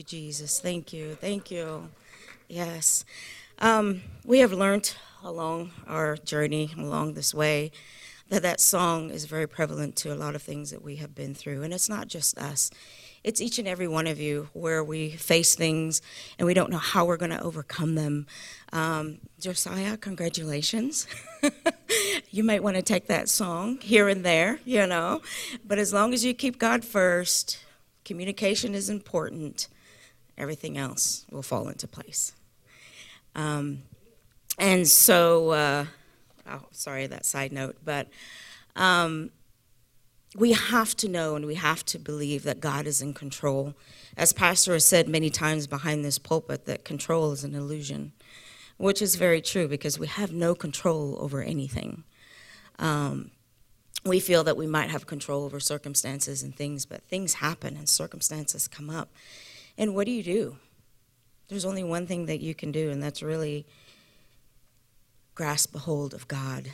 you, Jesus. Thank you. Thank you. Yes. Um, we have learned along our journey, along this way, that that song is very prevalent to a lot of things that we have been through. And it's not just us, it's each and every one of you where we face things and we don't know how we're going to overcome them. Um, Josiah, congratulations. you might want to take that song here and there, you know. But as long as you keep God first, communication is important, everything else will fall into place. Um, and so, uh, oh, sorry, that side note, but um, we have to know and we have to believe that God is in control. As Pastor has said many times behind this pulpit, that control is an illusion, which is very true because we have no control over anything. Um, we feel that we might have control over circumstances and things, but things happen and circumstances come up. And what do you do? There's only one thing that you can do, and that's really grasp a hold of God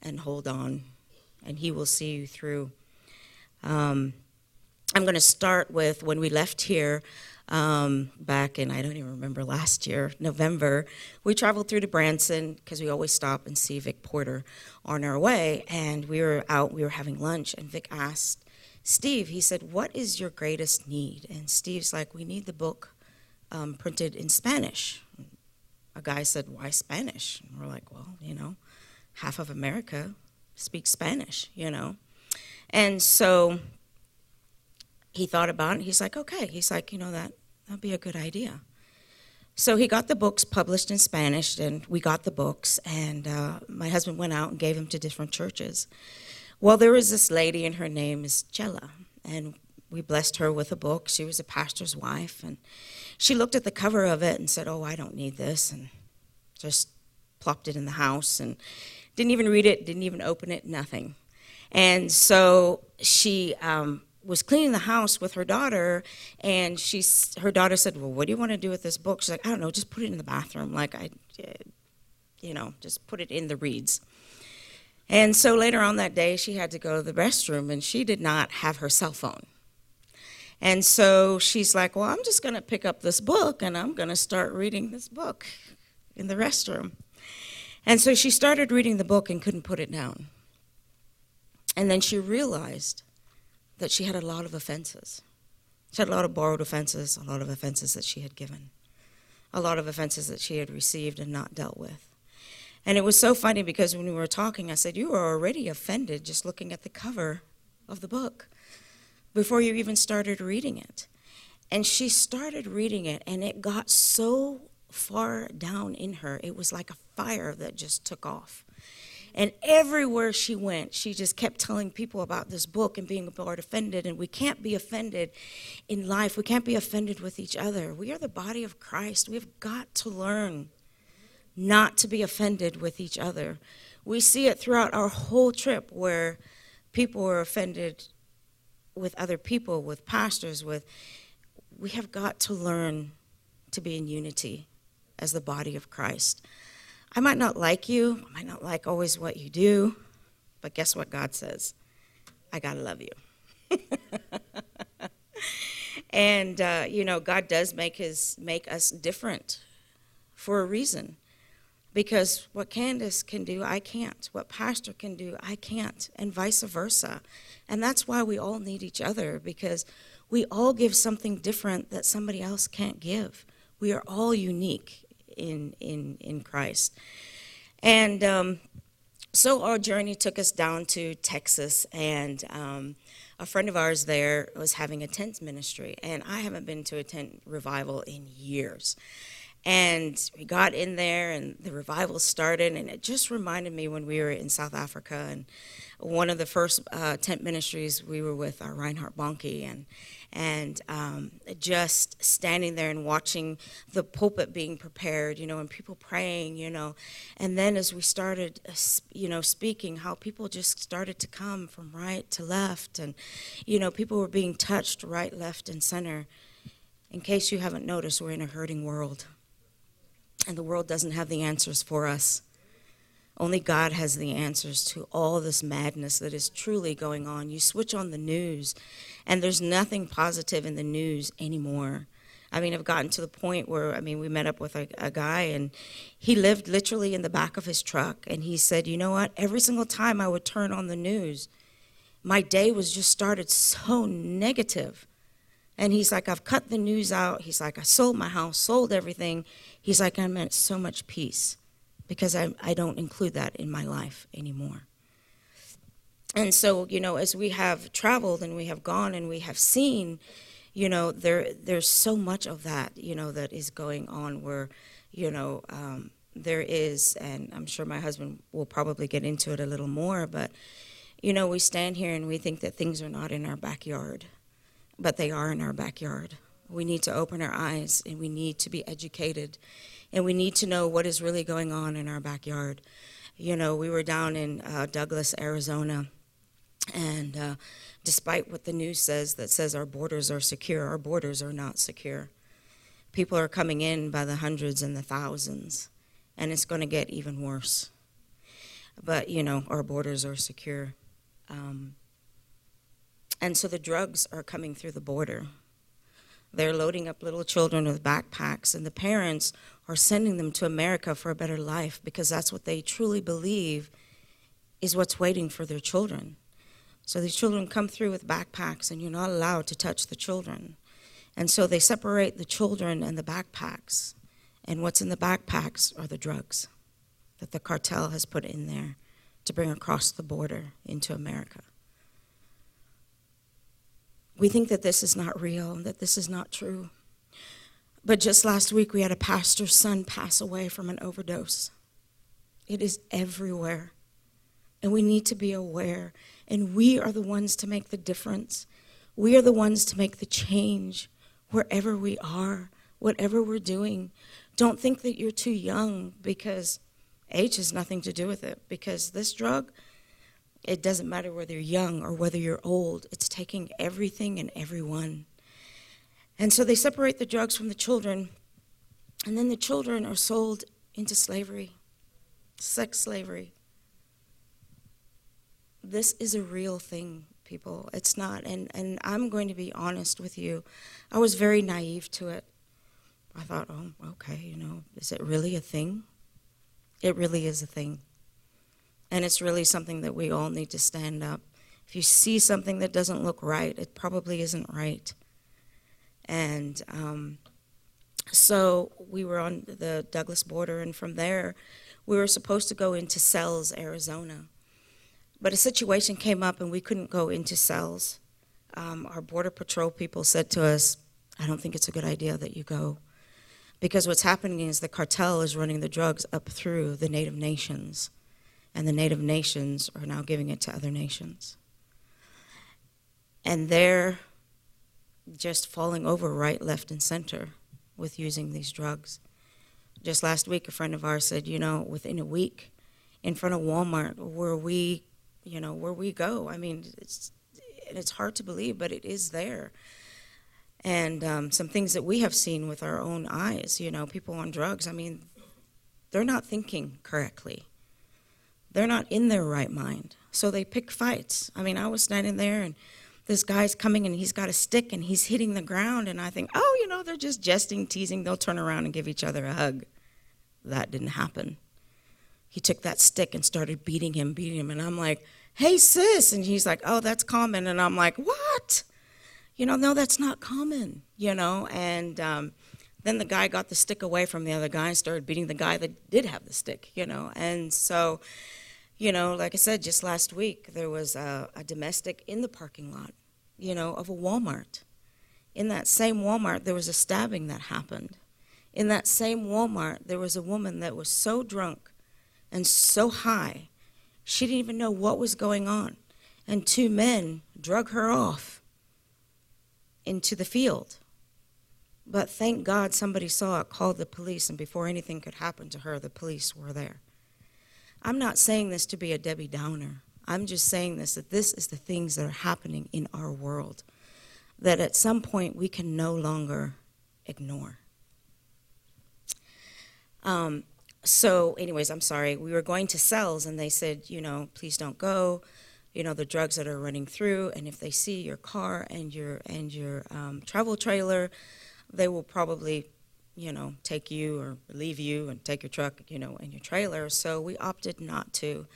and hold on, and He will see you through. Um, I'm going to start with when we left here um, back in, I don't even remember, last year, November. We traveled through to Branson because we always stop and see Vic Porter on our way. And we were out, we were having lunch, and Vic asked Steve, he said, What is your greatest need? And Steve's like, We need the book um, printed in Spanish. A guy said, Why Spanish? And we're like, Well, you know, half of America speaks Spanish, you know. And so he thought about it. He's like, okay. He's like, you know, that that'd be a good idea. So he got the books published in Spanish, and we got the books. And uh, my husband went out and gave them to different churches. Well, there was this lady, and her name is Chela, and we blessed her with a book. She was a pastor's wife, and she looked at the cover of it and said, "Oh, I don't need this," and just plopped it in the house and didn't even read it, didn't even open it, nothing. And so she um, was cleaning the house with her daughter, and she's her daughter said, "Well, what do you want to do with this book?" She's like, "I don't know, just put it in the bathroom, like I, you know, just put it in the reeds." And so later on that day, she had to go to the restroom, and she did not have her cell phone. And so she's like, "Well, I'm just going to pick up this book, and I'm going to start reading this book in the restroom." And so she started reading the book and couldn't put it down. And then she realized that she had a lot of offenses. She had a lot of borrowed offenses, a lot of offenses that she had given, a lot of offenses that she had received and not dealt with. And it was so funny because when we were talking, I said, You are already offended just looking at the cover of the book before you even started reading it. And she started reading it, and it got so far down in her, it was like a fire that just took off. And everywhere she went, she just kept telling people about this book and being about offended. And we can't be offended in life. We can't be offended with each other. We are the body of Christ. We've got to learn not to be offended with each other. We see it throughout our whole trip where people were offended with other people, with pastors, with we have got to learn to be in unity as the body of Christ. I might not like you, I might not like always what you do, but guess what God says? I gotta love you. and uh, you know, God does make his make us different for a reason. Because what Candace can do, I can't. What Pastor can do, I can't, and vice versa. And that's why we all need each other, because we all give something different that somebody else can't give. We are all unique in, in, in Christ. And um, so our journey took us down to Texas, and um, a friend of ours there was having a tent ministry, and I haven't been to a tent revival in years. And we got in there, and the revival started, and it just reminded me when we were in South Africa, and one of the first uh, tent ministries we were with, our Reinhard Bonnke, and and um, just standing there and watching the pulpit being prepared, you know, and people praying, you know, and then as we started, uh, you know, speaking, how people just started to come from right to left, and you know, people were being touched right, left, and center. In case you haven't noticed, we're in a hurting world, and the world doesn't have the answers for us. Only God has the answers to all this madness that is truly going on. You switch on the news, and there's nothing positive in the news anymore. I mean, I've gotten to the point where, I mean, we met up with a, a guy and he lived literally in the back of his truck. And he said, you know what? Every single time I would turn on the news, my day was just started so negative. And he's like, I've cut the news out. He's like, I sold my house, sold everything. He's like, I'm at so much peace because I, I don't include that in my life anymore. And so, you know, as we have traveled and we have gone and we have seen, you know, there there's so much of that, you know, that is going on where, you know, um, there is, and I'm sure my husband will probably get into it a little more, but, you know, we stand here and we think that things are not in our backyard, but they are in our backyard. We need to open our eyes and we need to be educated and we need to know what is really going on in our backyard. You know, we were down in uh, Douglas, Arizona, and uh, despite what the news says that says our borders are secure, our borders are not secure. People are coming in by the hundreds and the thousands, and it's going to get even worse. But, you know, our borders are secure. Um, and so the drugs are coming through the border. They're loading up little children with backpacks, and the parents are sending them to America for a better life because that's what they truly believe is what's waiting for their children. So these children come through with backpacks, and you're not allowed to touch the children. And so they separate the children and the backpacks. And what's in the backpacks are the drugs that the cartel has put in there to bring across the border into America. We think that this is not real, and that this is not true. But just last week, we had a pastor's son pass away from an overdose. It is everywhere. And we need to be aware and we are the ones to make the difference. We are the ones to make the change wherever we are, whatever we're doing. Don't think that you're too young because age has nothing to do with it. Because this drug, it doesn't matter whether you're young or whether you're old, it's taking everything and everyone. And so they separate the drugs from the children, and then the children are sold into slavery, sex slavery this is a real thing, people. It's not. And, and I'm going to be honest with you. I was very naive to it. I thought, oh, okay, you know, is it really a thing? It really is a thing. And it's really something that we all need to stand up. If you see something that doesn't look right, it probably isn't right. And um, so we were on the Douglas border, and from there, we were supposed to go into Sells, Arizona. But a situation came up and we couldn't go into Sells. Um, our Border Patrol people said to us, I don't think it's a good idea that you go. Because what's happening is the cartel is running the drugs up through the native nations, and the native nations are now giving it to other nations. And they're just falling over right, left, and center with using these drugs. Just last week, a friend of ours said, you know, within a week, in front of Walmart, where we you know, where we go. I mean, it's it's hard to believe, but it is there. And um, some things that we have seen with our own eyes, you know, people on drugs. I mean, they're not thinking correctly. They're not in their right mind, so they pick fights. I mean, I was standing there and this guy's coming and he's got a stick and he's hitting the ground and I think, oh, you know, they're just jesting, teasing. They'll turn around and give each other a hug. That didn't happen he took that stick and started beating him, beating him. And I'm like, hey, sis. And he's like, oh, that's common. And I'm like, what? You know, no, that's not common, you know? And um, then the guy got the stick away from the other guy and started beating the guy that did have the stick, you know? And so, you know, like I said, just last week, there was a, a domestic in the parking lot, you know, of a Walmart. In that same Walmart, there was a stabbing that happened. In that same Walmart, there was a woman that was so drunk and so high, she didn't even know what was going on. And two men drug her off into the field. But thank God somebody saw it, called the police, and before anything could happen to her, the police were there. I'm not saying this to be a Debbie Downer. I'm just saying this that this is the things that are happening in our world that at some point we can no longer ignore. Um, so anyways i'm sorry we were going to Sells and they said you know please don't go you know the drugs that are running through and if they see your car and your and your um, travel trailer they will probably, you know, take you or leave you and take your truck, you know, and your trailer. So we opted not to.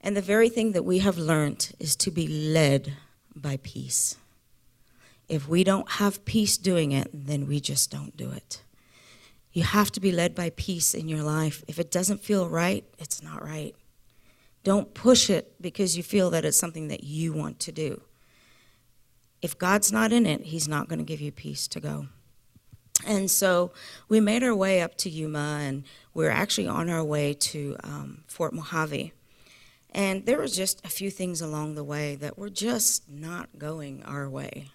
And the very thing that we have learned is to be led by peace. If we don't have peace doing it, then we just don't do it. You have to be led by peace in your life. If it doesn't feel right, it's not right. Don't push it because you feel that it's something that you want to do. If God's not in it, He's not going to give you peace to go. And so we made our way up to Yuma, and we are actually on our way to um, Fort Mojave. And there was just a few things along the way that were just not going our way.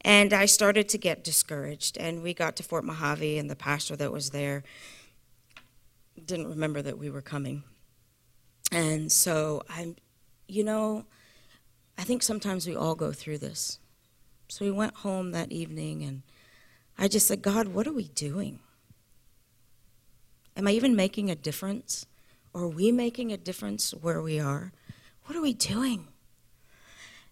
And I started to get discouraged. And we got to Fort Mojave, and the pastor that was there didn't remember that we were coming. And so I'm, you know, I think sometimes we all go through this. So we went home that evening and I just said, God, what are we doing? Am I even making a difference? Are we making a difference where we are? What are we doing?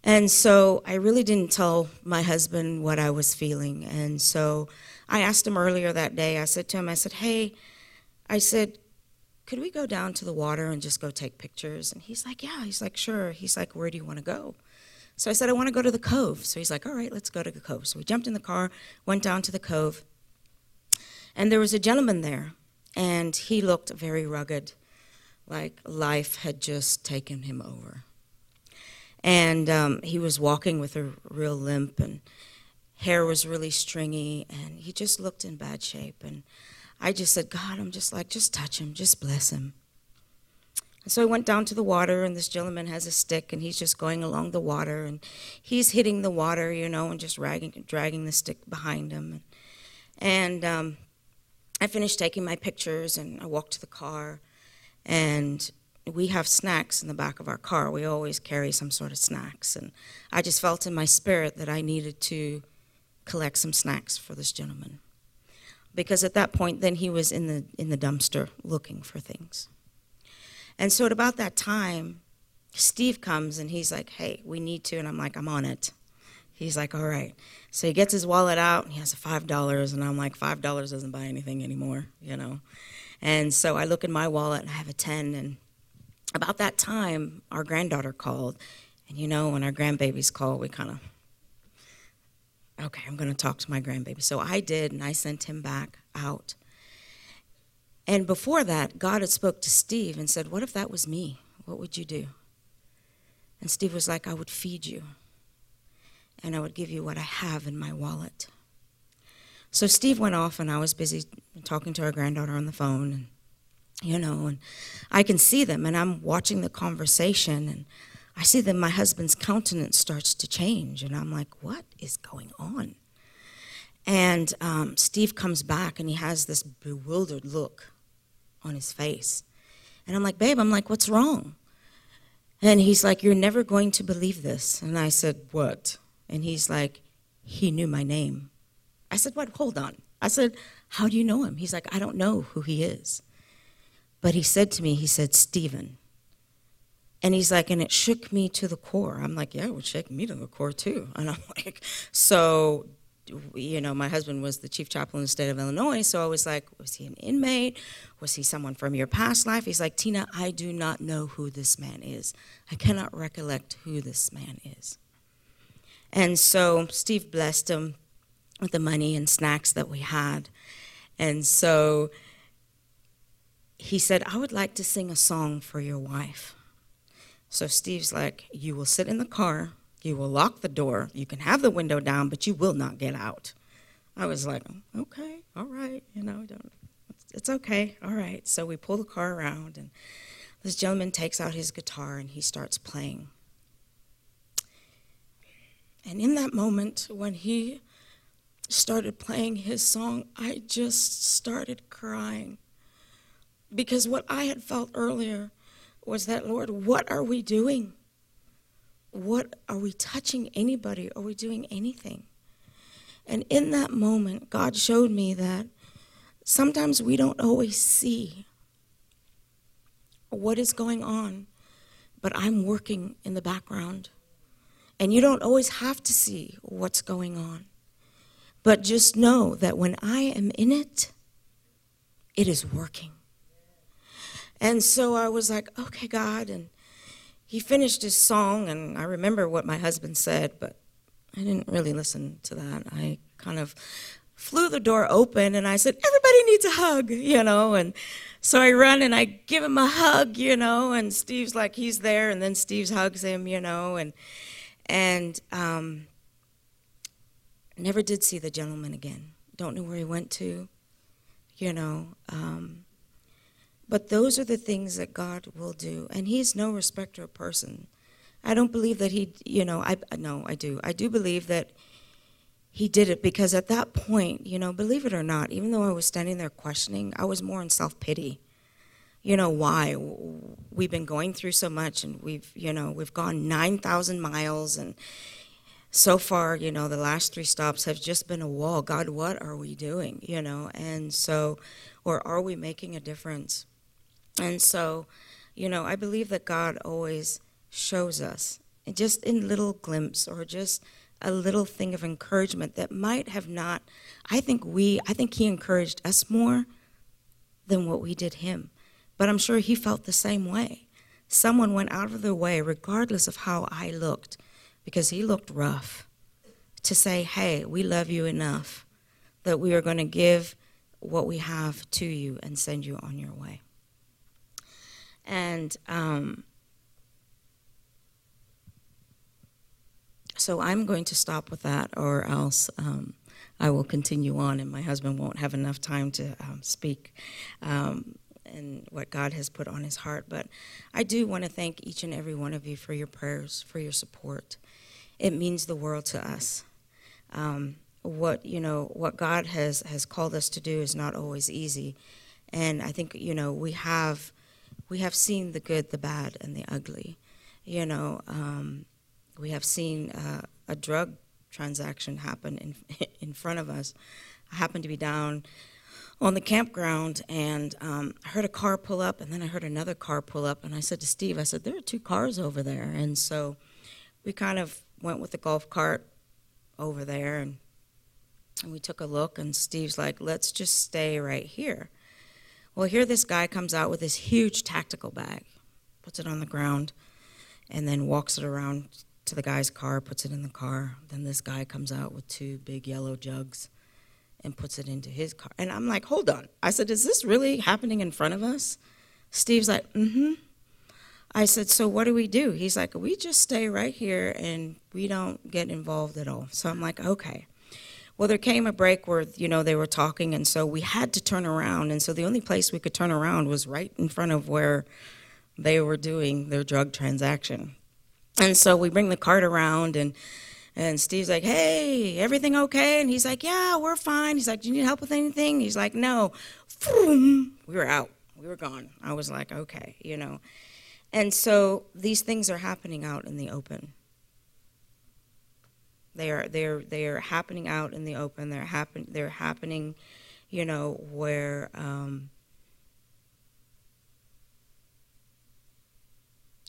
And so I really didn't tell my husband what I was feeling. And so I asked him earlier that day, I said to him, I said, hey, I said, could we go down to the water and just go take pictures? And he's like, yeah. He's like, sure. He's like, where do you want to go? So I said, I want to go to the cove. So he's like, all right, let's go to the cove. So we jumped in the car, went down to the cove, and there was a gentleman there, and he looked very rugged, like life had just taken him over. And um, he was walking with a real limp, and hair was really stringy, and he just looked in bad shape. And I just said, God, I'm just like, just touch him, just bless him. So I went down to the water, and this gentleman has a stick, and he's just going along the water, and he's hitting the water, you know, and just dragging, dragging the stick behind him. And um, I finished taking my pictures, and I walked to the car, and we have snacks in the back of our car. We always carry some sort of snacks, and I just felt in my spirit that I needed to collect some snacks for this gentleman because at that point then he was in the in the dumpster looking for things and so at about that time steve comes and he's like hey we need to and i'm like i'm on it he's like all right so he gets his wallet out and he has a five dollars and i'm like five dollars doesn't buy anything anymore you know and so i look in my wallet and i have a ten and about that time our granddaughter called and you know when our grandbabies call we kind of okay, I'm going to talk to my grandbaby. So I did, and I sent him back out. And before that, God had spoke to Steve and said, "What if that was me? What would you do?" And Steve was like, "I would feed you, and I would give you what I have in my wallet." So Steve went off, and I was busy talking to our granddaughter on the phone, and you know, and I can see them, and I'm watching the conversation, and I see that my husband's countenance starts to change, and I'm like, what is going on? And um, Steve comes back, and he has this bewildered look on his face. And I'm like, babe, I'm like, what's wrong? And he's like, you're never going to believe this. And I said, what? And he's like, he knew my name. I said, what? Hold on. I said, how do you know him? He's like, I don't know who he is. But he said to me, he said, Stephen. And he's like, and it shook me to the core. I'm like, yeah, it would shake me to the core too. And I'm like, so, you know, my husband was the chief chaplain in the state of Illinois. So I was like, was he an inmate? Was he someone from your past life? He's like, Tina, I do not know who this man is. I cannot recollect who this man is. And so Steve blessed him with the money and snacks that we had. And so he said, I would like to sing a song for your wife. So Steve's like, You will sit in the car, you will lock the door, you can have the window down, but you will not get out. I was like, Okay, all right, you know, it's okay, all right. So we pull the car around, and this gentleman takes out his guitar and he starts playing. And in that moment, when he started playing his song, I just started crying. Because what I had felt earlier was that, Lord, what are we doing? What are we touching anybody? Are we doing anything? And in that moment, God showed me that sometimes we don't always see what is going on, but I'm working in the background. And you don't always have to see what's going on. But just know that when I am in it, it is working. And so I was like, okay, God. And he finished his song, and I remember what my husband said, but I didn't really listen to that. I kind of flew the door open and I said, Everybody needs a hug, you know. And so I run and I give him a hug, you know, and Steve's like, he's there, and then Steve hugs him, you know, and and um, never did see the gentleman again. Don't know where he went to, you know. Um, but those are the things that God will do, and He's no respecter of person. I don't believe that He, you know, I no, I do. I do believe that He did it because at that point, you know, believe it or not, even though I was standing there questioning, I was more in self pity. You know why? We've been going through so much, and we've, you know, we've gone nine thousand miles, and so far, you know, the last three stops have just been a wall. God, what are we doing? You know, and so, or are we making a difference? And so, you know, I believe that God always shows us, just in little glimpse or just a little thing of encouragement that might have not. I think we, I think He encouraged us more than what we did Him. But I'm sure He felt the same way. Someone went out of their way, regardless of how I looked because he looked rough, to say, hey, we love you enough that we are going to give what we have to you and send you on your way. And um, so I'm going to stop with that, or else um, I will continue on, and my husband won't have enough time to um, speak um, and what God has put on his heart. But I do want to thank each and every one of you for your prayers, for your support it means the world to us. Um, what you know, what God has has called us to do is not always easy, and I think you know we have we have seen the good, the bad, and the ugly. You know, um, we have seen uh, a drug transaction happen in in front of us. I happened to be down on the campground and um, I heard a car pull up, and then I heard another car pull up, and I said to Steve, I said, There are two cars over there. And so we kind of went with the golf cart over there and, and we took a look and Steve's like, let's just stay right here. Well, here this guy comes out with this huge tactical bag, puts it on the ground, and then walks it around to the guy's car, puts it in the car. Then this guy comes out with two big yellow jugs and puts it into his car. And I'm like, hold on. I said, is this really happening in front of us? Steve's like, mm hmm. I said, So what do we do? He's like, We just stay right here and we don't get involved at all. So I'm like, Okay. Well, there came a break where, you know, they were talking, and so we had to turn around. And so the only place we could turn around was right in front of where they were doing their drug transaction. And so we bring the cart around, and and Steve's like, "Hey, everything okay?" And he's like, "Yeah, we're fine." He's like, "Do you need help with anything?" He's like, "No." We were out. We were gone. I was like, "Okay," you know. And so these things are happening out in the open. They are they're they're happening out in the open. They're happen they're happening, you know, where um,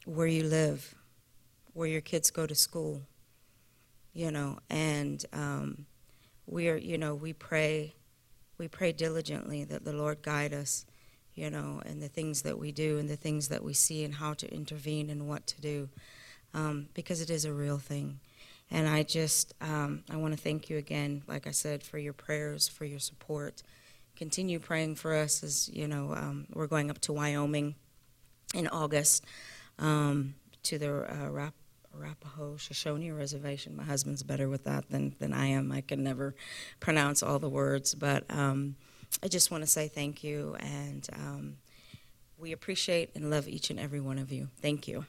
where you live, where your kids go to school, you know, and um, we're you know we pray, we pray diligently that the Lord guide us you know, and the things that we do and the things that we see and how to intervene and what to do, um, because it is a real thing. And I just, um, I want to thank you again, like I said, for your prayers, for your support. Continue praying for us as, you know, um, we're going up to Wyoming in August um, to the uh, Rap- Arapaho Shoshone Reservation. My husband's better with that than, than I am. I can never pronounce all the words, but um, I just want to say thank you, and um, we appreciate and love each and every one of you. Thank you.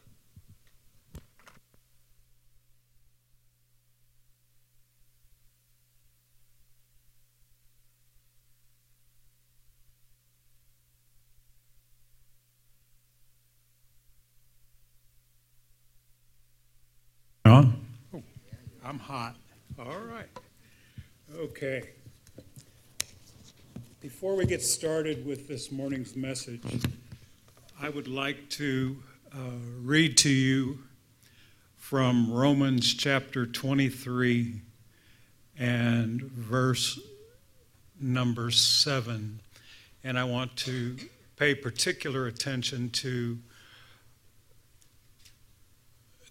On? I'm hot. All right. Okay. Before we get started with this morning's message, I would like to uh, read to you from Romans chapter 23, and verse number 7. And I want to pay particular attention to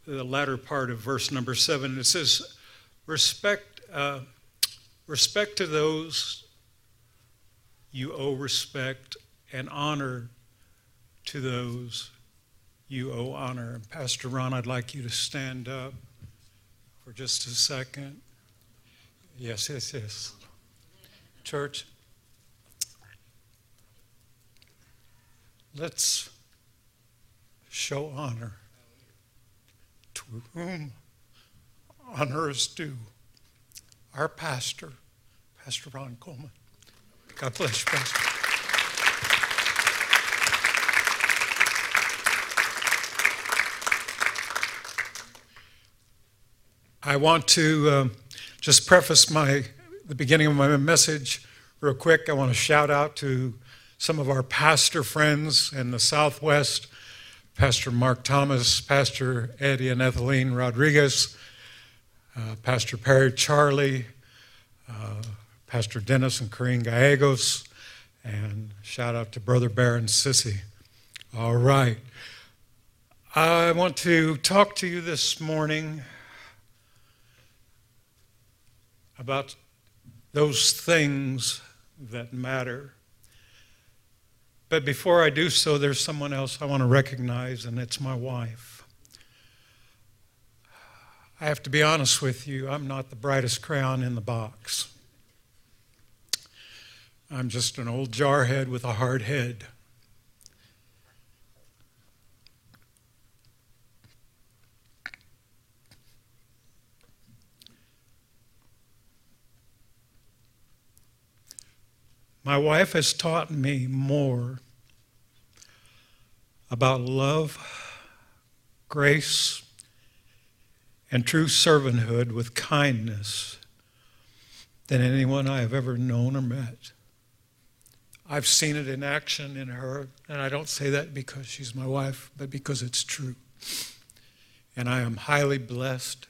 the latter part of verse number 7. It says, Respect, uh, respect to those you owe respect, and honor to those you owe honor. Pastor Ron, I'd like you to stand up for just a second. Yes, yes, yes. Church, let's show honor to whom honor is due. Our pastor, Pastor Ron Coleman. God bless you, Pastor. I want to uh, just preface my the beginning of my message real quick. I want to shout out to some of our pastor friends in the Southwest, Pastor Mark Thomas, Pastor Eddie and Ethelene Rodriguez, uh, Pastor Perry Charlie, uh, Pastor Dennis and Corrine Gallegos, and shout out to Brother Baron Sissy. All right. I want to talk to you this morning about those things that matter. But before I do so, there's someone else I want to recognize, and it's my wife. I have to be honest with you, I'm not the brightest crayon in the box. I'm just an old jarhead with a hard head. My wife has taught me more about love, grace, and true servanthood with kindness than anyone I have ever known or met. I've seen it in action in her, and I don't say that because she's my wife, but because it's true. And I am highly blessed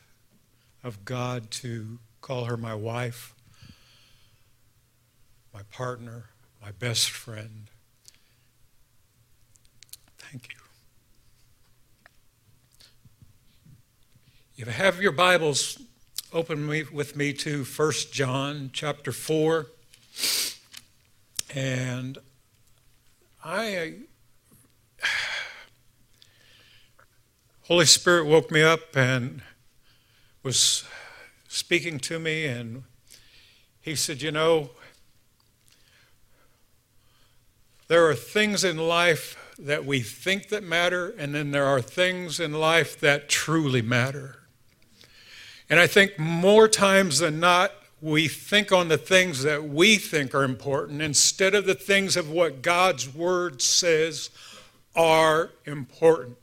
of God to call her my wife my partner, my best friend. Thank you. You have your Bibles open with me to 1 John chapter 4. And I Holy Spirit woke me up and was speaking to me and he said, "You know, There are things in life that we think that matter, and then there are things in life that truly matter. And I think more times than not, we think on the things that we think are important instead of the things of what God's Word says are important.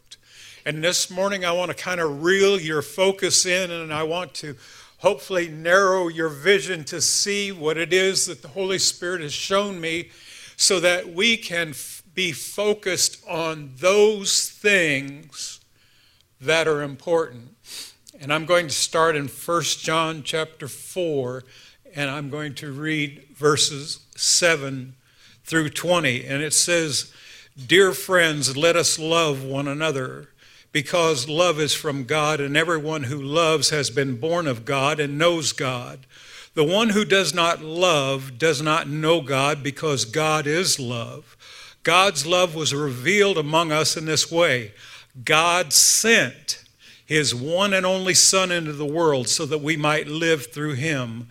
And this morning, I want to kind of reel your focus in, and I want to hopefully narrow your vision to see what it is that the Holy Spirit has shown me so that we can f- be focused on those things that are important. And I'm going to start in 1 John chapter 4 and I'm going to read verses 7 through 20 and it says, "Dear friends, let us love one another." because love is from God, and everyone who loves has been born of God and knows God. The one who does not love does not know God because God is love. God's love was revealed among us in this way God sent his one and only Son into the world so that we might live through him.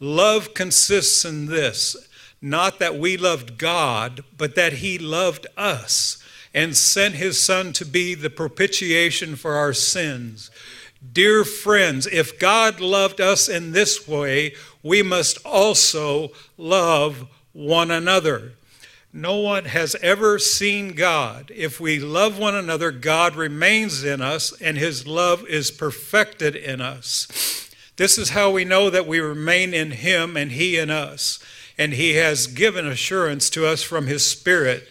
Love consists in this not that we loved God, but that he loved us and sent his Son to be the propitiation for our sins. Dear friends, if God loved us in this way, we must also love one another. No one has ever seen God. If we love one another, God remains in us and his love is perfected in us. This is how we know that we remain in him and he in us. And he has given assurance to us from his Spirit.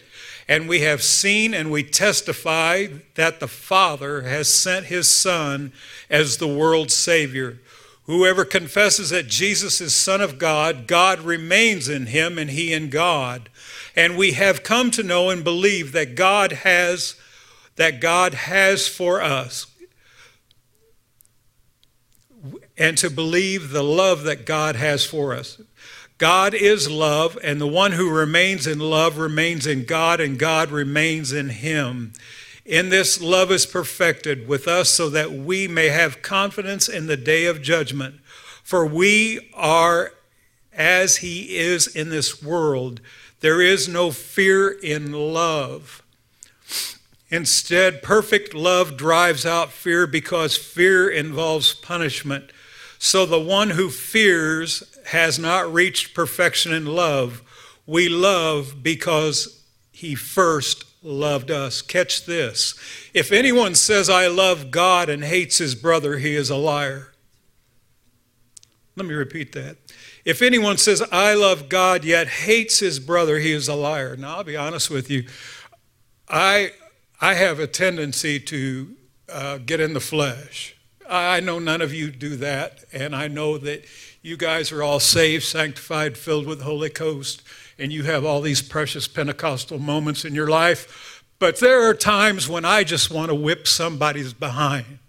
And we have seen and we testify that the Father has sent his Son as the world's Savior. Whoever confesses that Jesus is Son of God, God remains in him and he in God. And we have come to know and believe that God has that God has for us and to believe the love that God has for us. God is love, and the one who remains in love remains in God, and God remains in him. In this, love is perfected with us so that we may have confidence in the day of judgment. For we are as he is in this world. There is no fear in love. Instead, perfect love drives out fear because fear involves punishment. So the one who fears has not reached perfection in love. We love because he first loved us. Catch this. If anyone says, I love God and hates his brother, he is a liar. Let me repeat that. If anyone says, I love God, yet hates his brother, he is a liar. Now, I'll be honest with you. I, I have a tendency to uh, get in the flesh. I know none of you do that, and I know that you guys are all saved, sanctified, filled with the Holy Ghost, and you have all these precious Pentecostal moments in your life. But there are times when I just want to whip somebody's behind.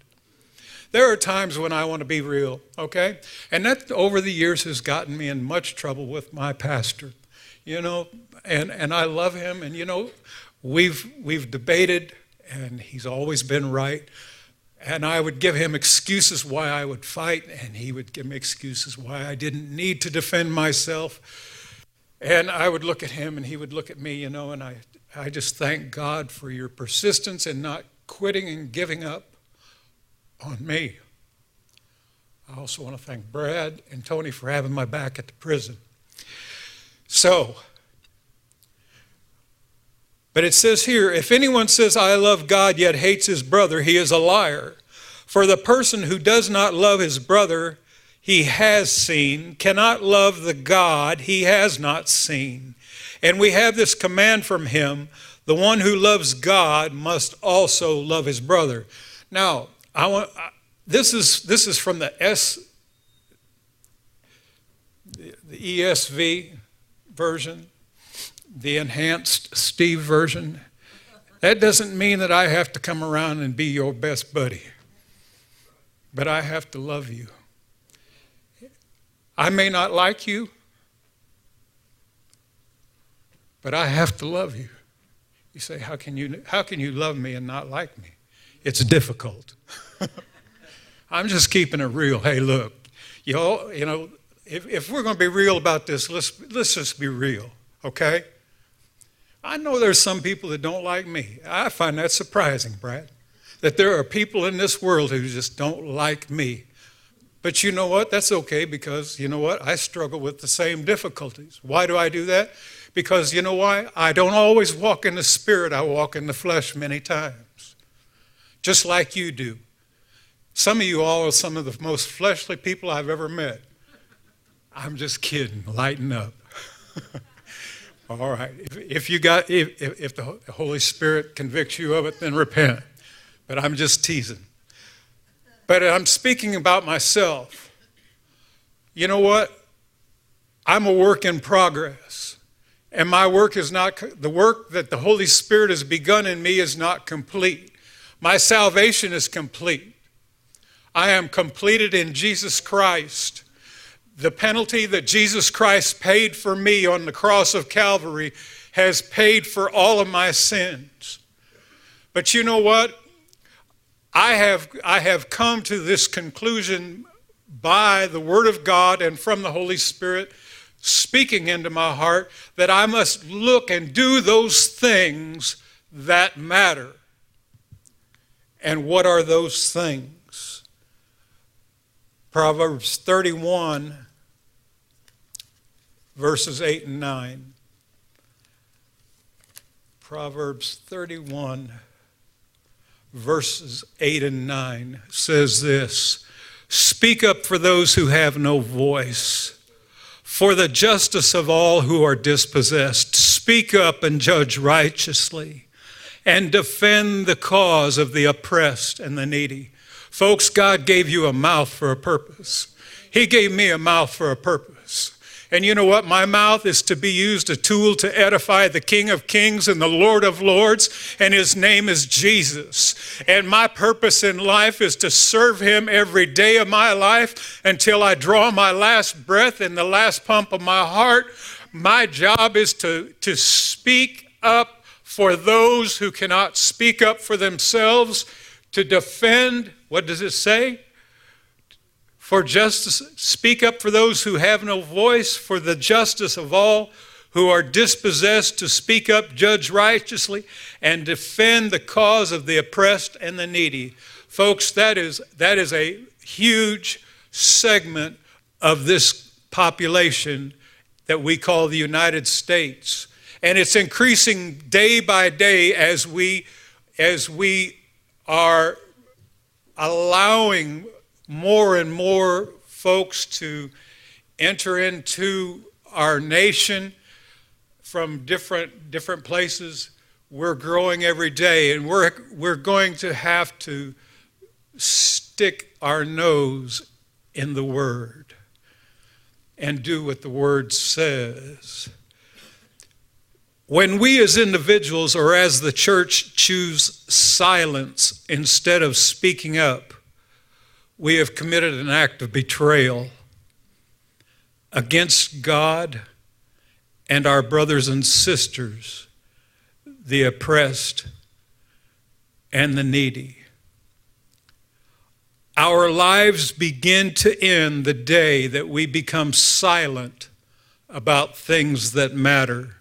There are times when I want to be real, okay? And that over the years has gotten me in much trouble with my pastor, you know, and, and I love him, and you know, we've, we've debated, and he's always been right. And I would give him excuses why I would fight, and he would give me excuses why I didn't need to defend myself. And I would look at him, and he would look at me, you know, and I, I just thank God for your persistence and not quitting and giving up on me. I also want to thank Brad and Tony for having my back at the prison. So, but it says here if anyone says, I love God, yet hates his brother, he is a liar. For the person who does not love his brother he has seen cannot love the God he has not seen. And we have this command from him the one who loves God must also love his brother. Now, I want this is this is from the S the ESV version the enhanced Steve version. That doesn't mean that I have to come around and be your best buddy, but I have to love you. I may not like you, but I have to love you. You say, how can you, how can you love me and not like me? It's difficult. I'm just keeping it real. Hey, look, you all, you know, if, if we're going to be real about this, let's, let's just be real, okay? I know there's some people that don't like me. I find that surprising, Brad, that there are people in this world who just don't like me. But you know what? That's okay because you know what? I struggle with the same difficulties. Why do I do that? Because you know why? I don't always walk in the spirit, I walk in the flesh many times. Just like you do. Some of you all are some of the most fleshly people I've ever met. I'm just kidding. Lighten up. All right. If, if you got, if, if the Holy Spirit convicts you of it, then repent. But I'm just teasing. But I'm speaking about myself. You know what? I'm a work in progress. And my work is not, the work that the Holy Spirit has begun in me is not complete. My salvation is complete. I am completed in Jesus Christ the penalty that Jesus Christ paid for me on the cross of Calvary has paid for all of my sins. But you know what? I have, I have come to this conclusion by the Word of God and from the Holy Spirit speaking into my heart that I must look and do those things that matter. And what are those things? Proverbs 31 verses 8 and 9. Proverbs 31, verses 8 and 9 says this Speak up for those who have no voice, for the justice of all who are dispossessed. Speak up and judge righteously, and defend the cause of the oppressed and the needy. Folks, God gave you a mouth for a purpose. He gave me a mouth for a purpose. And you know what? My mouth is to be used a tool to edify the King of Kings and the Lord of Lords, and his name is Jesus. And my purpose in life is to serve him every day of my life until I draw my last breath and the last pump of my heart. My job is to, to speak up for those who cannot speak up for themselves, to defend, what does it say? For justice, speak up for those who have no voice, for the justice of all who are dispossessed to speak up, judge righteously, and defend the cause of the oppressed and the needy. Folks, that is, that is a huge segment of this population that we call the United States and it's increasing day by day as we as we are allowing more and more folks to enter into our nation from different different places. We're growing every day and we're we're going to have to stick our nose in the word and do what the word says. When we as individuals or as the church choose silence instead of speaking up, we have committed an act of betrayal against God and our brothers and sisters, the oppressed and the needy. Our lives begin to end the day that we become silent about things that matter.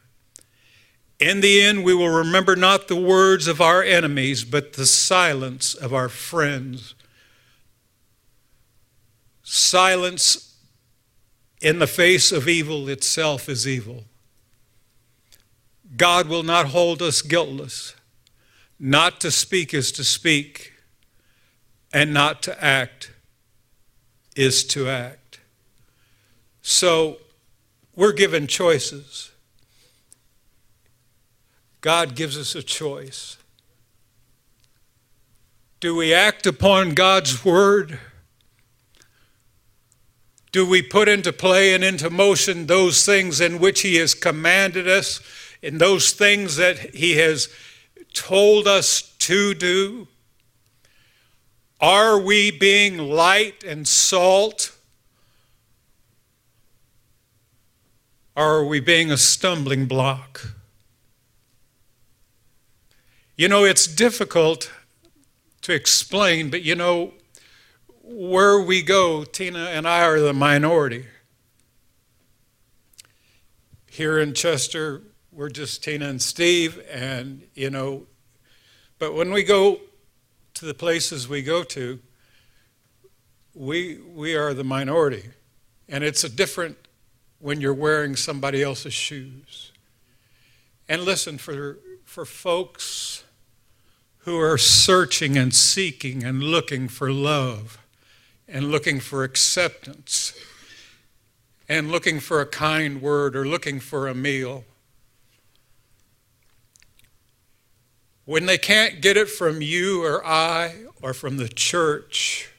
In the end, we will remember not the words of our enemies, but the silence of our friends. Silence in the face of evil itself is evil. God will not hold us guiltless. Not to speak is to speak, and not to act is to act. So we're given choices. God gives us a choice. Do we act upon God's word? Do we put into play and into motion those things in which He has commanded us, in those things that He has told us to do? Are we being light and salt? Or are we being a stumbling block? You know, it's difficult to explain, but you know, where we go, Tina and I are the minority. Here in Chester, we're just Tina and Steve, and you know, but when we go to the places we go to, we we are the minority, and it's a different when you're wearing somebody else's shoes. And listen for for folks who are searching and seeking and looking for love and looking for acceptance and looking for a kind word or looking for a meal. When they can't get it from you or I or from the church,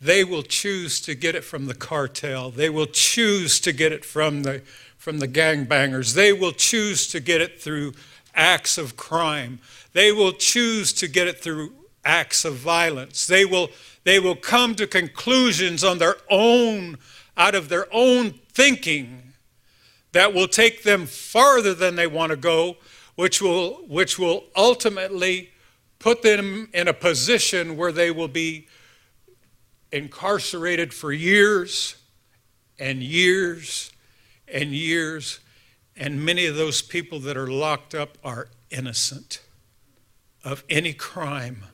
they will choose to get it from the cartel. They will choose to get it from the, from the gangbangers. They will choose to get it through acts of crime. They will choose to get it through acts of violence. They will, they will come to conclusions on their own, out of their own thinking, that will take them farther than they want to go, which will, which will ultimately put them in a position where they will be incarcerated for years and years and years and many of those people that are locked up are innocent of any crime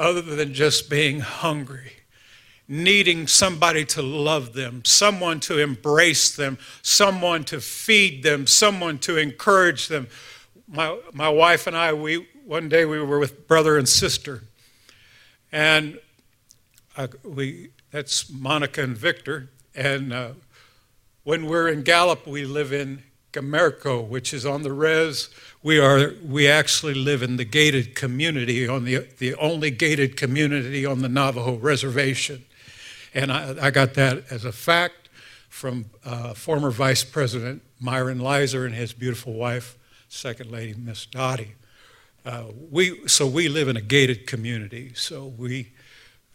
other than just being hungry, needing somebody to love them, someone to embrace them, someone to feed them, someone to encourage them. My, my wife and I, we, one day we were with brother and sister, and uh, we, that's Monica and Victor, and uh, when we're in Gallup, we live in Gamerco, which is on the res. We are we actually live in the gated community on the the only gated community on the Navajo reservation. And I, I got that as a fact from uh, former Vice President Myron Lizer and his beautiful wife, Second Lady Miss Dottie. Uh, we, so we live in a gated community. So we,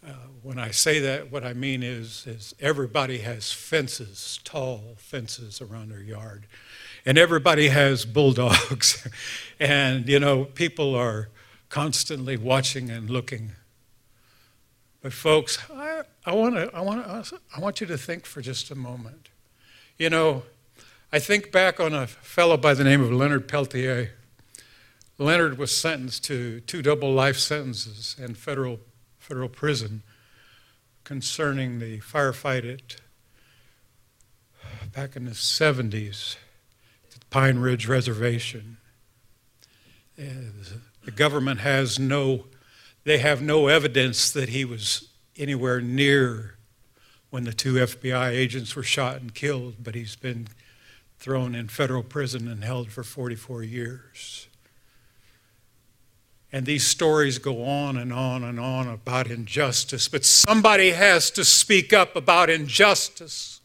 uh, when I say that, what I mean is, is everybody has fences, tall fences around their yard, and everybody has bulldogs, and you know people are constantly watching and looking. But folks, I, I want to, I want to, I want you to think for just a moment. You know, I think back on a fellow by the name of Leonard Peltier. Leonard was sentenced to two double life sentences in federal, federal prison concerning the firefight at, back in the 70s, at Pine Ridge Reservation. The government has no, they have no evidence that he was anywhere near when the two FBI agents were shot and killed, but he's been thrown in federal prison and held for 44 years. And these stories go on and on and on about injustice, but somebody has to speak up about injustice.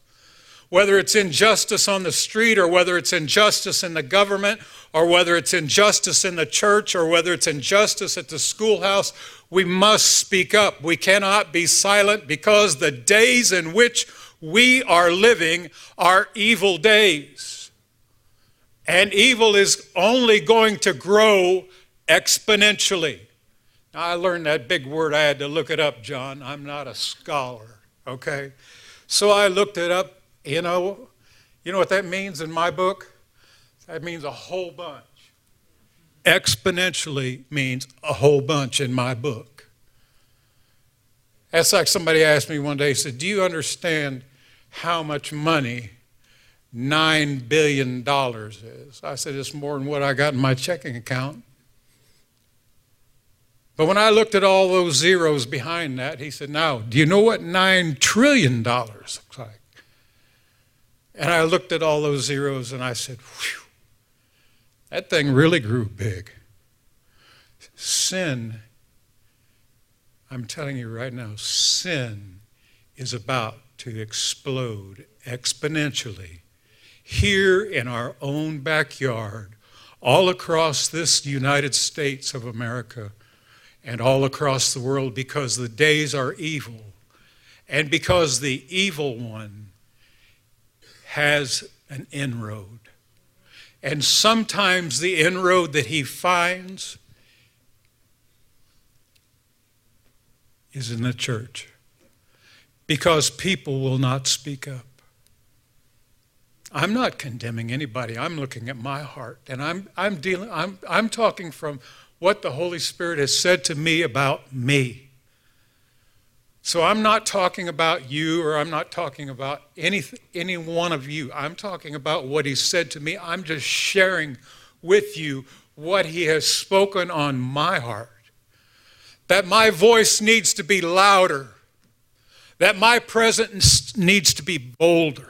Whether it's injustice on the street, or whether it's injustice in the government, or whether it's injustice in the church, or whether it's injustice at the schoolhouse, we must speak up. We cannot be silent because the days in which we are living are evil days. And evil is only going to grow exponentially. Now, I learned that big word. I had to look it up, John. I'm not a scholar, okay? So I looked it up. You know, you know what that means in my book? That means a whole bunch. Exponentially means a whole bunch in my book. That's like somebody asked me one day, he said, Do you understand how much money $9 billion is? I said, It's more than what I got in my checking account. But when I looked at all those zeros behind that, he said, Now, do you know what $9 trillion looks like? And I looked at all those zeros and I said, Whew, that thing really grew big. Sin, I'm telling you right now, sin is about to explode exponentially here in our own backyard, all across this United States of America and all across the world because the days are evil and because the evil one has an inroad. And sometimes the inroad that he finds is in the church because people will not speak up. I'm not condemning anybody. I'm looking at my heart and I'm, I'm dealing, I'm, I'm talking from what the Holy Spirit has said to me about me. So I'm not talking about you or I'm not talking about any, any one of you. I'm talking about what He said to me. I'm just sharing with you what He has spoken on my heart. That my voice needs to be louder, that my presence needs to be bolder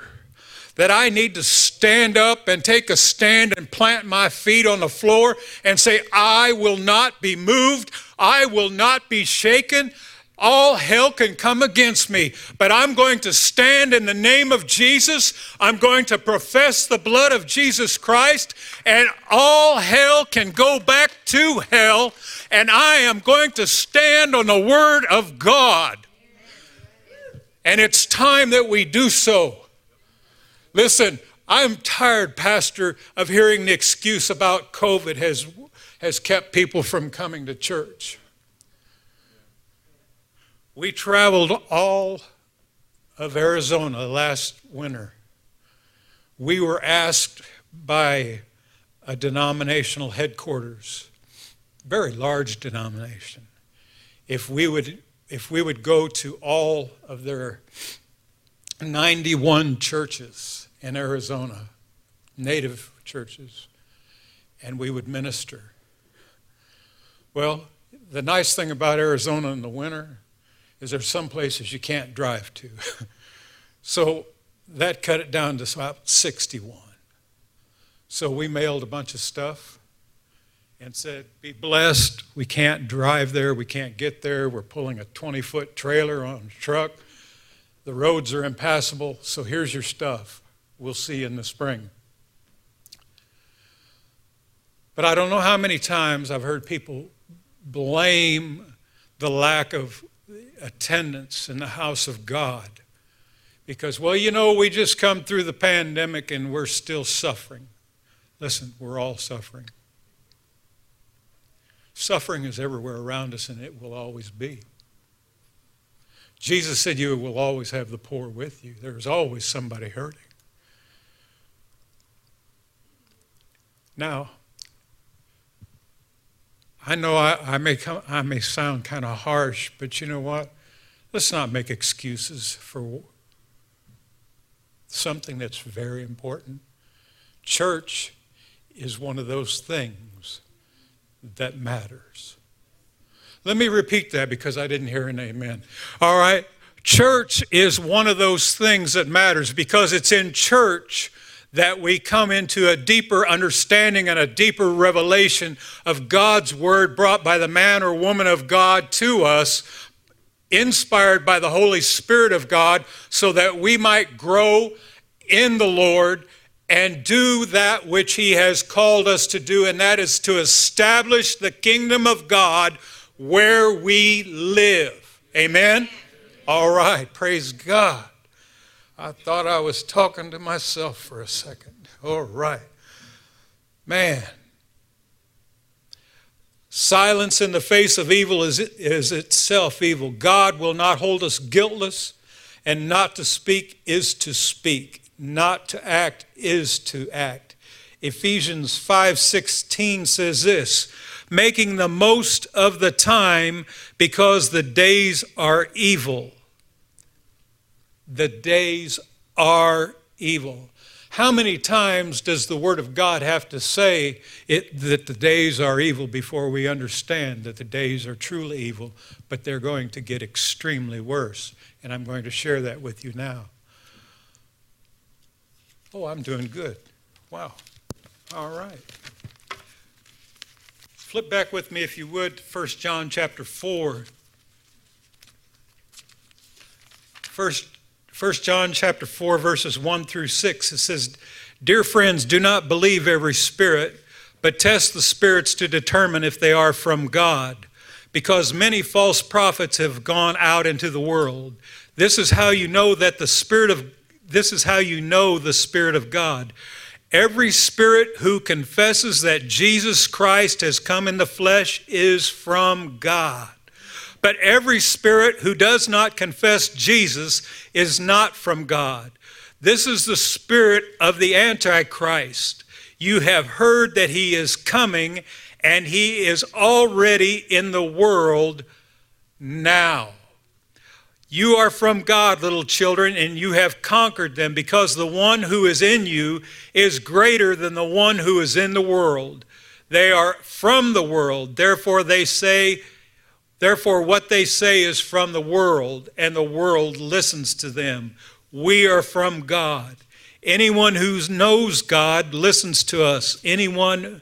that I need to stand up and take a stand and plant my feet on the floor and say, I will not be moved, I will not be shaken. All hell can come against me, but I'm going to stand in the name of Jesus. I'm going to profess the blood of Jesus Christ, and all hell can go back to hell, and I am going to stand on the Word of God. And it's time that we do so. Listen, I'm tired, Pastor, of hearing the excuse about COVID has, has kept people from coming to church. We traveled all of Arizona last winter. We were asked by a denominational headquarters, very large denomination, if we would if we would go to all of their 91 churches in Arizona, native churches, and we would minister. Well, the nice thing about Arizona in the winter is there's some places you can't drive to. so that cut it down to about 61. So we mailed a bunch of stuff and said, Be blessed. We can't drive there. We can't get there. We're pulling a 20 foot trailer on a truck. The roads are impassable, so here's your stuff. We'll see you in the spring. But I don't know how many times I've heard people blame the lack of attendance in the house of God because, well, you know, we just come through the pandemic and we're still suffering. Listen, we're all suffering. Suffering is everywhere around us and it will always be. Jesus said, You will always have the poor with you. There's always somebody hurting. Now, I know I, I, may, come, I may sound kind of harsh, but you know what? Let's not make excuses for something that's very important. Church is one of those things that matters. Let me repeat that because I didn't hear an amen. All right? Church is one of those things that matters because it's in church that we come into a deeper understanding and a deeper revelation of God's Word brought by the man or woman of God to us, inspired by the Holy Spirit of God, so that we might grow in the Lord and do that which He has called us to do, and that is to establish the kingdom of God where we live. Amen? All right, praise God. I thought I was talking to myself for a second. All right. Man. Silence in the face of evil is, is itself evil. God will not hold us guiltless, and not to speak is to speak. Not to act is to act. Ephesians 5:16 says this, making the most of the time because the days are evil the days are evil. How many times does the Word of God have to say it, that the days are evil before we understand that the days are truly evil, but they're going to get extremely worse? And I'm going to share that with you now. Oh, I'm doing good. Wow. All right. Flip back with me, if you would, 1 John chapter 4. First 1 John chapter 4 verses 1 through 6 it says dear friends do not believe every spirit but test the spirits to determine if they are from God because many false prophets have gone out into the world. This is how you know that the spirit of this is how you know the spirit of God. Every spirit who confesses that Jesus Christ has come in the flesh is from God but every spirit who does not confess Jesus is not from God. This is the spirit of the Antichrist. You have heard that he is coming, and he is already in the world now. You are from God, little children, and you have conquered them because the one who is in you is greater than the one who is in the world. They are from the world, therefore they say, Therefore, what they say is from the world, and the world listens to them. We are from God. Anyone who knows God listens to us. Anyone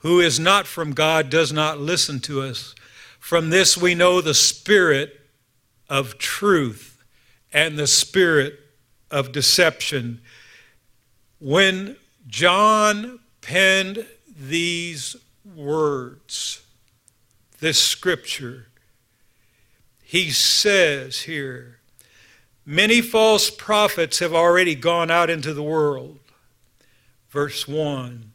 who is not from God does not listen to us. From this we know the spirit of truth and the spirit of deception. When John penned these words, this scripture, he says here, many false prophets have already gone out into the world. Verse 1.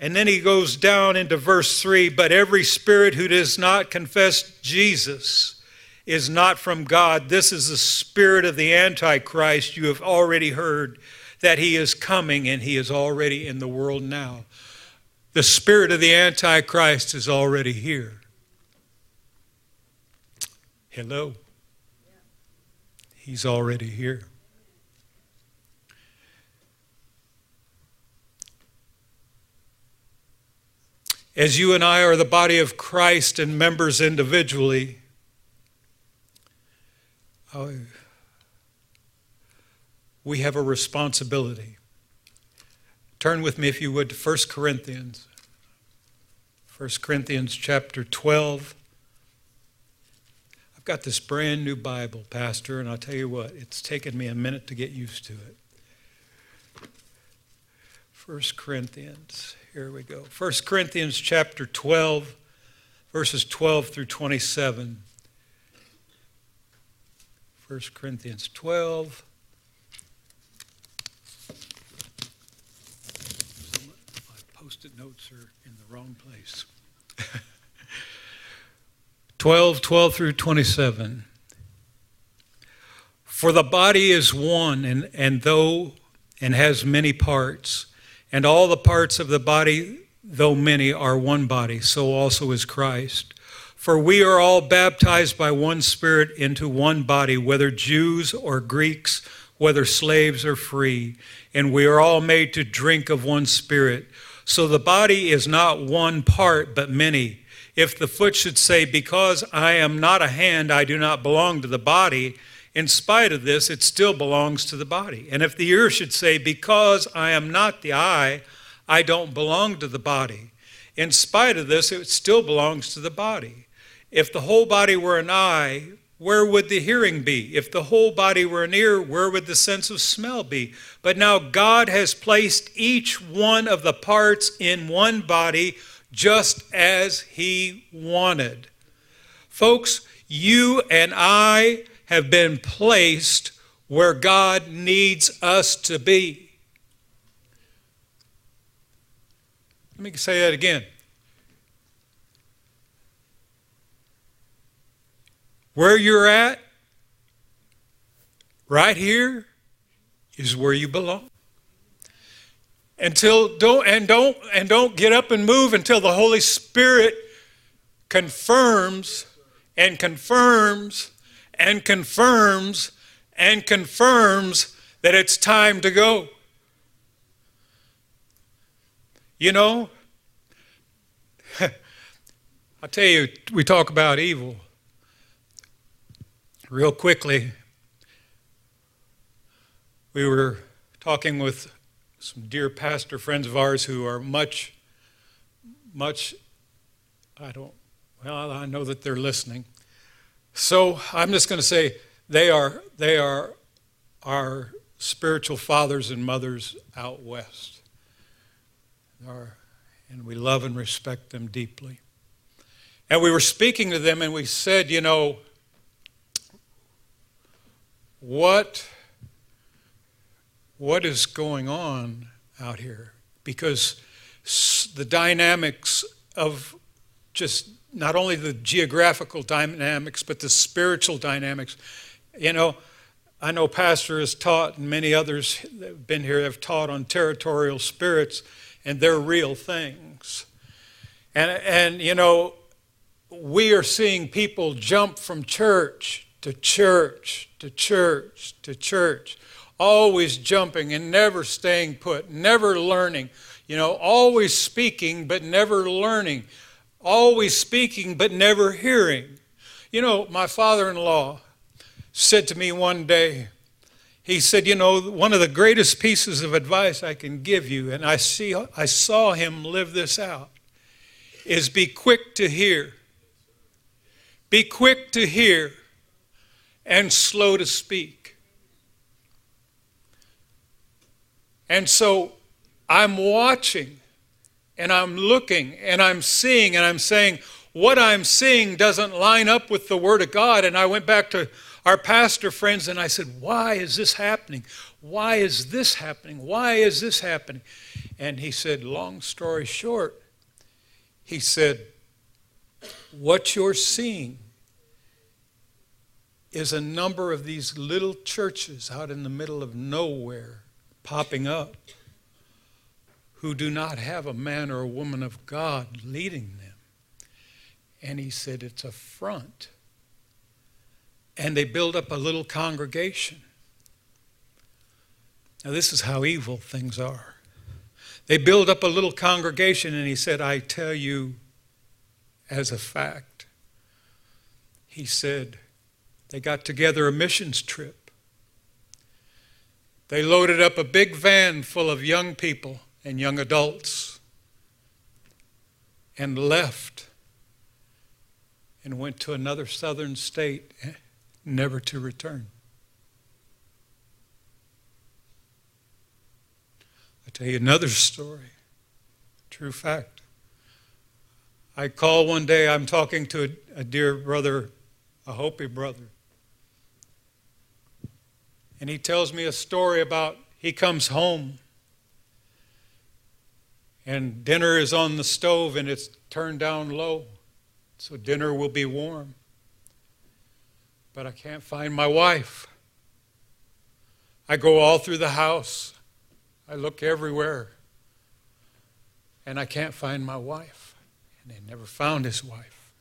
And then he goes down into verse 3 But every spirit who does not confess Jesus is not from God. This is the spirit of the Antichrist. You have already heard that he is coming and he is already in the world now. The spirit of the Antichrist is already here. Hello. He's already here. As you and I are the body of Christ and members individually, uh, we have a responsibility. Turn with me, if you would, to 1 Corinthians. 1 Corinthians chapter 12 got this brand new Bible, Pastor, and I'll tell you what, it's taken me a minute to get used to it. First Corinthians, here we go. First Corinthians chapter 12, verses 12 through 27. 1 Corinthians 12. My post-it notes are in the wrong place. 12, 12 through 27. For the body is one, and, and though and has many parts, and all the parts of the body, though many, are one body, so also is Christ. For we are all baptized by one Spirit into one body, whether Jews or Greeks, whether slaves or free, and we are all made to drink of one Spirit. So the body is not one part, but many. If the foot should say, Because I am not a hand, I do not belong to the body, in spite of this, it still belongs to the body. And if the ear should say, Because I am not the eye, I don't belong to the body, in spite of this, it still belongs to the body. If the whole body were an eye, where would the hearing be? If the whole body were an ear, where would the sense of smell be? But now God has placed each one of the parts in one body just as He wanted. Folks, you and I have been placed where God needs us to be. Let me say that again. Where you're at, right here, is where you belong until don't and don't and don't get up and move until the holy spirit confirms and confirms and confirms and confirms that it's time to go. You know i tell you we talk about evil real quickly. We were talking with some dear pastor friends of ours who are much, much, I don't, well, I know that they're listening. So I'm just going to say they are, they are our spiritual fathers and mothers out west. Are, and we love and respect them deeply. And we were speaking to them and we said, you know, what what is going on out here? Because the dynamics of just not only the geographical dynamics but the spiritual dynamics. You know i know pastor has taught and many others that have been here have taught on territorial spirits and they're real things. And and you know we are seeing people jump from church to church to church to church always jumping and never staying put, never learning, you know, always speaking but never learning, always speaking but never hearing. You know, my father in law said to me one day, he said, You know, one of the greatest pieces of advice I can give you, and I, see, I saw him live this out, is be quick to hear. Be quick to hear and slow to speak. And so I'm watching and I'm looking and I'm seeing and I'm saying, what I'm seeing doesn't line up with the Word of God. And I went back to our pastor friends and I said, Why is this happening? Why is this happening? Why is this happening? And he said, Long story short, he said, What you're seeing is a number of these little churches out in the middle of nowhere popping up who do not have a man or a woman of God leading them. And he said, It's a front. And they build up a little congregation. Now, this is how evil things are. They build up a little congregation, and he said, I tell you as a fact. He said, they got together a missions trip. They loaded up a big van full of young people and young adults and left and went to another southern state, eh, never to return. I tell you another story, true fact. I call one day, I'm talking to a, a dear brother, a Hopi brother. And he tells me a story about he comes home and dinner is on the stove and it's turned down low, so dinner will be warm. But I can't find my wife. I go all through the house, I look everywhere, and I can't find my wife. And they never found his wife.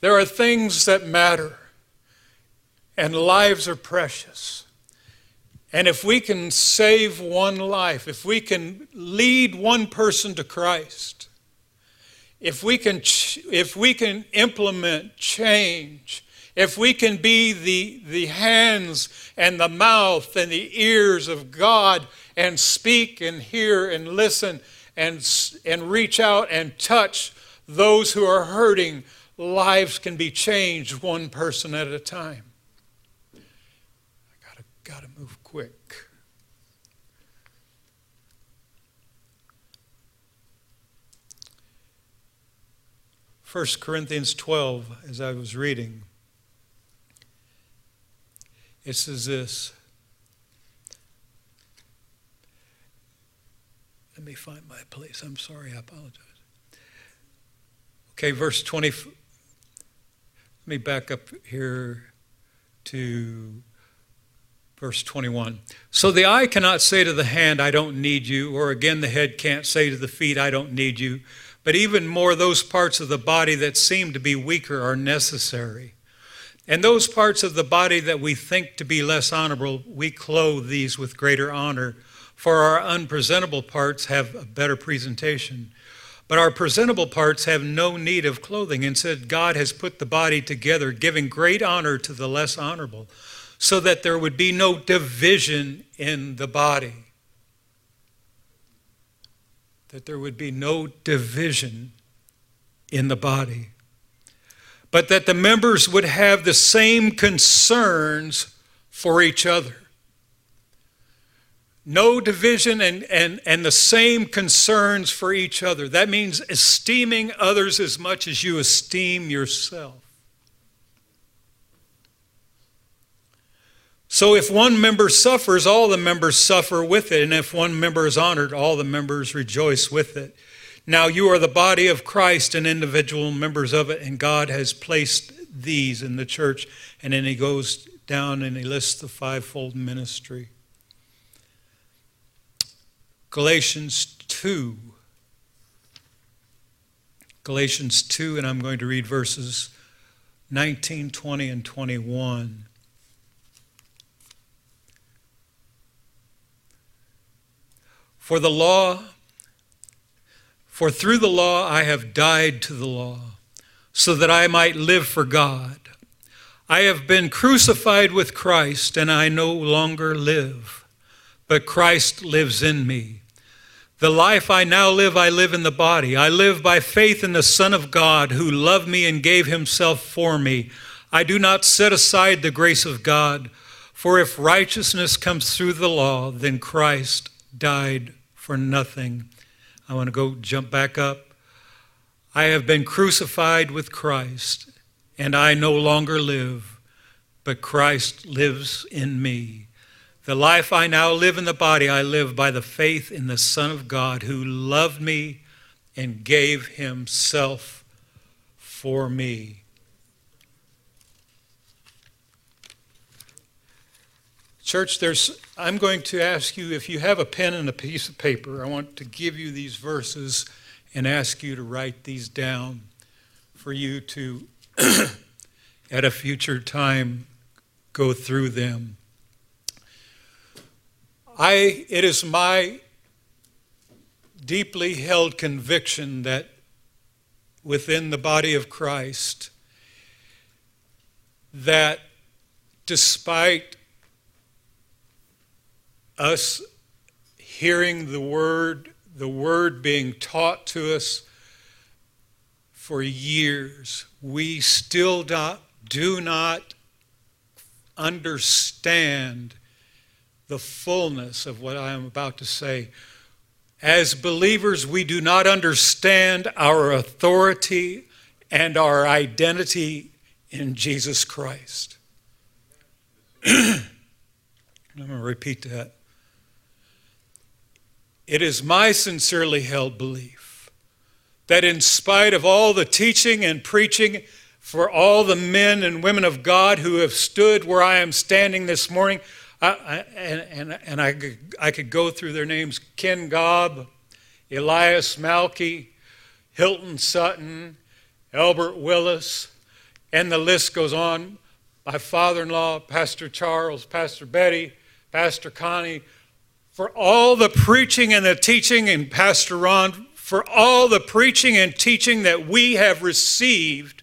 There are things that matter, and lives are precious. And if we can save one life, if we can lead one person to Christ, if we can, if we can implement change, if we can be the, the hands and the mouth and the ears of God and speak and hear and listen and, and reach out and touch those who are hurting, lives can be changed one person at a time. Got to move quick. First Corinthians 12, as I was reading, it says this. Let me find my place. I'm sorry, I apologize. Okay, verse 20. Let me back up here to Verse 21. So the eye cannot say to the hand, I don't need you, or again the head can't say to the feet, I don't need you. But even more, those parts of the body that seem to be weaker are necessary. And those parts of the body that we think to be less honorable, we clothe these with greater honor, for our unpresentable parts have a better presentation. But our presentable parts have no need of clothing. Instead, God has put the body together, giving great honor to the less honorable so that there would be no division in the body. That there would be no division in the body. But that the members would have the same concerns for each other. No division and, and, and the same concerns for each other. That means esteeming others as much as you esteem yourself. So if one member suffers, all the members suffer with it. And if one member is honored, all the members rejoice with it. Now you are the body of Christ and individual members of it, and God has placed these in the church. And then he goes down and he lists the fivefold ministry. Galatians 2. Galatians 2, and I'm going to read verses 19, 20, and 21. For the law, for through the law I have died to the law, so that I might live for God. I have been crucified with Christ, and I no longer live, but Christ lives in me. The life I now live, I live in the body. I live by faith in the Son of God who loved me and gave himself for me. I do not set aside the grace of God, for if righteousness comes through the law, then Christ died for nothing. I want to go jump back up. I have been crucified with Christ, and I no longer live, but Christ lives in me. The life I now live in the body, I live by the faith in the Son of God who loved me and gave himself for me. Church, there's, I'm going to ask you if you have a pen and a piece of paper, I want to give you these verses and ask you to write these down for you to, at a future time, go through them. I, it is my deeply held conviction that within the body of Christ, that despite us hearing the word, the word being taught to us for years, we still not, do not understand the fullness of what I am about to say. As believers, we do not understand our authority and our identity in Jesus Christ. I'm going to repeat that. It is my sincerely held belief that, in spite of all the teaching and preaching for all the men and women of God who have stood where I am standing this morning, I, I, and, and, and I, I could go through their names Ken Gaub, Elias Malki, Hilton Sutton, Albert Willis, and the list goes on. My father in law, Pastor Charles, Pastor Betty, Pastor Connie, for all the preaching and the teaching, and Pastor Ron, for all the preaching and teaching that we have received,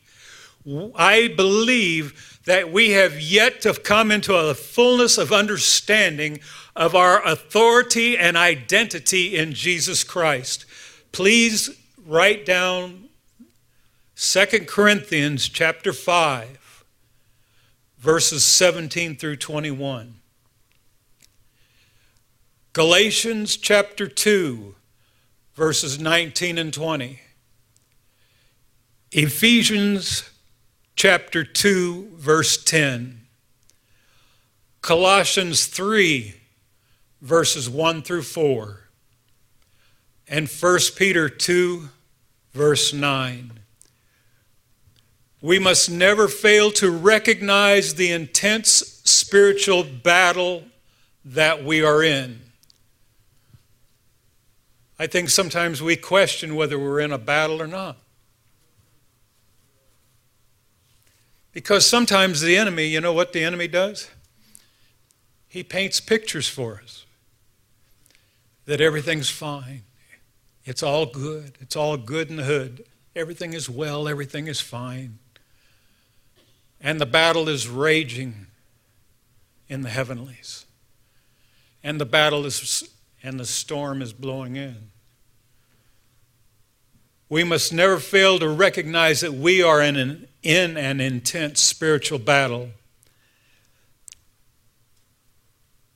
I believe that we have yet to come into a fullness of understanding of our authority and identity in Jesus Christ. Please write down 2 Corinthians chapter 5 verses 17 through 21. Galatians chapter 2, verses 19 and 20. Ephesians chapter 2, verse 10. Colossians 3, verses 1 through 4. And 1 Peter 2, verse 9. We must never fail to recognize the intense spiritual battle that we are in. I think sometimes we question whether we're in a battle or not. Because sometimes the enemy, you know what the enemy does? He paints pictures for us that everything's fine. It's all good. It's all good in the hood. Everything is well. Everything is fine. And the battle is raging in the heavenlies. And the battle is, and the storm is blowing in we must never fail to recognize that we are in an, in an intense spiritual battle.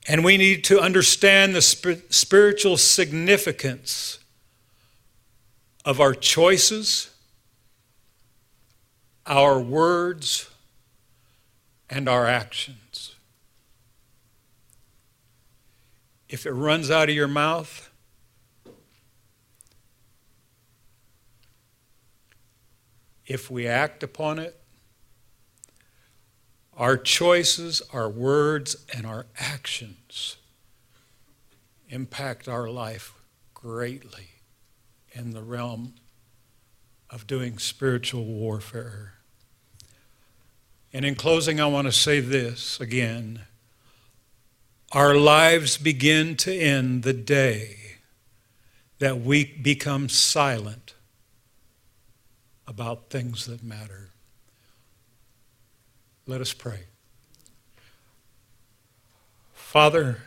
And we need to understand the sp- spiritual significance of our choices, our words, and our actions. If it runs out of your mouth, if we act upon it, our choices, our words, and our actions impact our life greatly in the realm of doing spiritual warfare. And in closing, I want to say this again. Our lives begin to end the day that we become silent about things that matter. Let us pray. Father,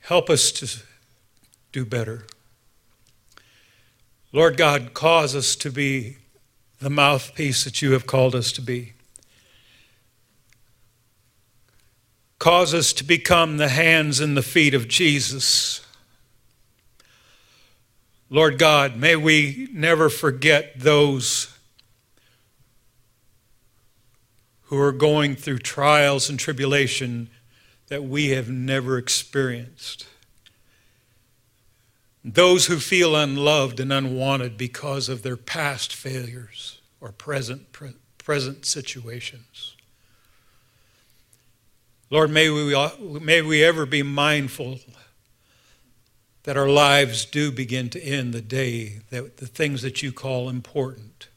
help us to do better. Lord God, cause us to be the mouthpiece that you have called us to be. Cause us to become the hands and the feet of Jesus Lord God, may we never forget those who are going through trials and tribulation that we have never experienced. Those who feel unloved and unwanted because of their past failures or present, pre- present situations. Lord, may we, may we ever be mindful that our lives do begin to end the day that the things that you call important.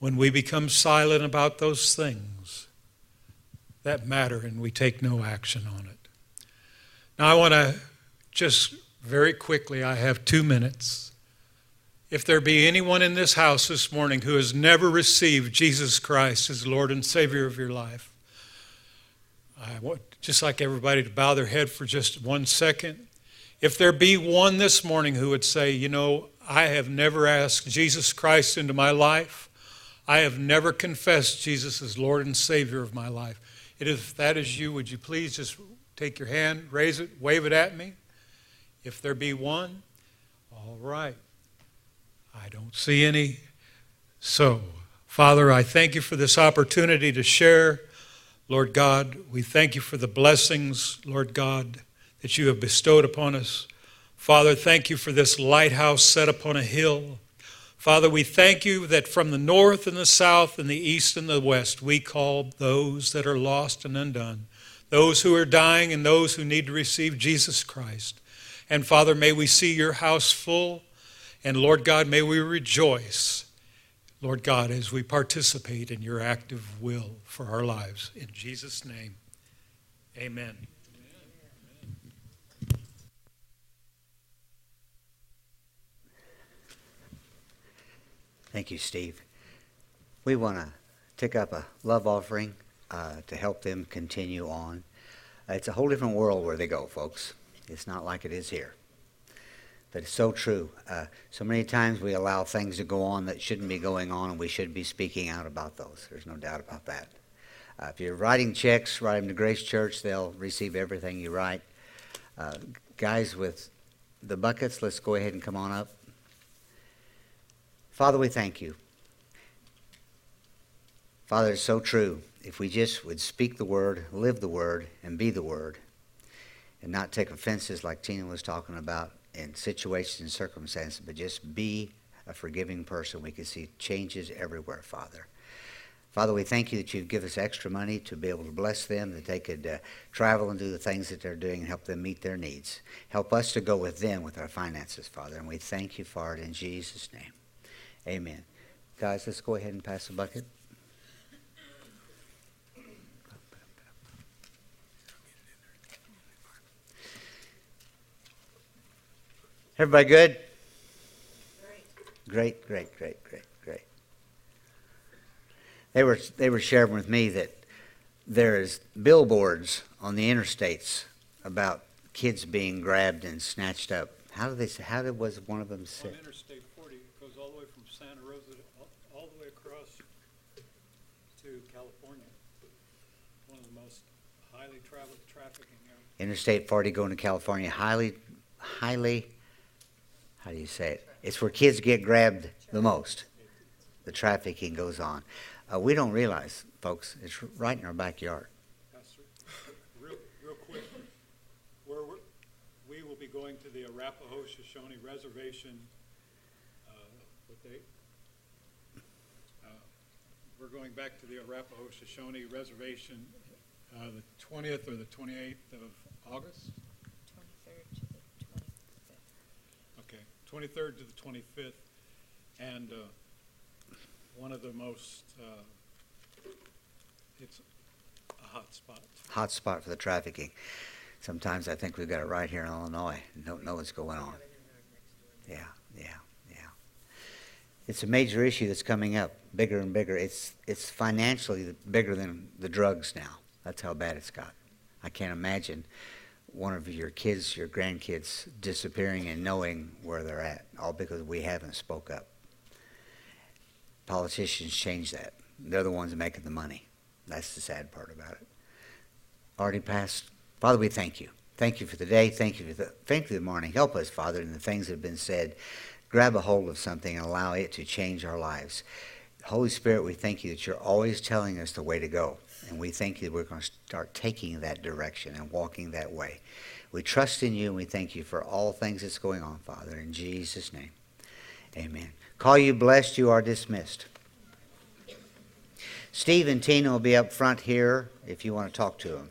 When we become silent about those things that matter and we take no action on it. Now, I want to just very quickly, I have two minutes. If there be anyone in this house this morning who has never received Jesus Christ as Lord and Savior of your life, I want just like everybody to bow their head for just one second. If there be one this morning who would say, you know, I have never asked Jesus Christ into my life, I have never confessed Jesus as Lord and Savior of my life. If that is you, would you please just take your hand, raise it, wave it at me? If there be one, all right. I don't see any. So, Father, I thank you for this opportunity to share. Lord God, we thank you for the blessings, Lord God, that you have bestowed upon us. Father, thank you for this lighthouse set upon a hill. Father, we thank you that from the north and the south and the east and the west, we call those that are lost and undone, those who are dying and those who need to receive Jesus Christ. And Father, may we see your house full. And Lord God, may we rejoice, Lord God, as we participate in your active will for our lives. In Jesus' name, amen. Thank you, Steve. We want to take up a love offering uh, to help them continue on. It's a whole different world where they go, folks. It's not like it is here. But it's so true. Uh, so many times we allow things to go on that shouldn't be going on, and we should be speaking out about those. There's no doubt about that. Uh, if you're writing checks, write them to Grace Church. They'll receive everything you write. Uh, guys with the buckets, let's go ahead and come on up. Father, we thank you. Father, it's so true. If we just would speak the word, live the word, and be the word, and not take offenses like Tina was talking about in situations and circumstances, but just be a forgiving person, we could see changes everywhere, Father. Father, we thank you that you give us extra money to be able to bless them, that they could uh, travel and do the things that they're doing and help them meet their needs. Help us to go with them with our finances, Father, and we thank you for it in Jesus' name. Amen. Guys, let's go ahead and pass the bucket. Everybody good? Great, great, great, great, great. They were they were sharing with me that there is billboards on the interstates about kids being grabbed and snatched up. How did they? say- How did was one of them say? On Interstate 40, it goes all the way from Santa Rosa, all, all the way across to California. One of the most highly traveled trafficking areas. Interstate 40 going to California, highly, highly, how do you say it? It's where kids get grabbed the most. The trafficking goes on. Uh, we don't realize, folks, it's right in our backyard. Real, real quick, we're, will be going to the Arapaho Shoshone Reservation, uh, what date? Uh, We're going back to the Arapaho Shoshone Reservation, uh, the twentieth or the twenty-eighth of August? 23rd to the 25th, and uh, one of the most, uh, it's a hot spot. Hot spot for the trafficking. Sometimes I think we've got it right here in Illinois. Don't know what's going on. Yeah, yeah, yeah. It's a major issue that's coming up, bigger and bigger. It's it's financially bigger than the drugs now. That's how bad it's got. I can't imagine one of your kids, your grandkids, disappearing and knowing where they're at, all because we haven't spoke up. Politicians change that. They're the ones making the money. That's the sad part about it. Already passed. Father, we thank you. Thank you for the day. Thank you for the, thank you for the morning. Help us, Father, in the things that have been said. Grab a hold of something and allow it to change our lives. Holy Spirit, we thank you that you're always telling us the way to go. And we thank you that we're going to start taking that direction and walking that way. We trust in you and we thank you for all things that's going on, Father. In Jesus' name, amen. Call you blessed. You are dismissed. Steve and Tina will be up front here if you want to talk to them.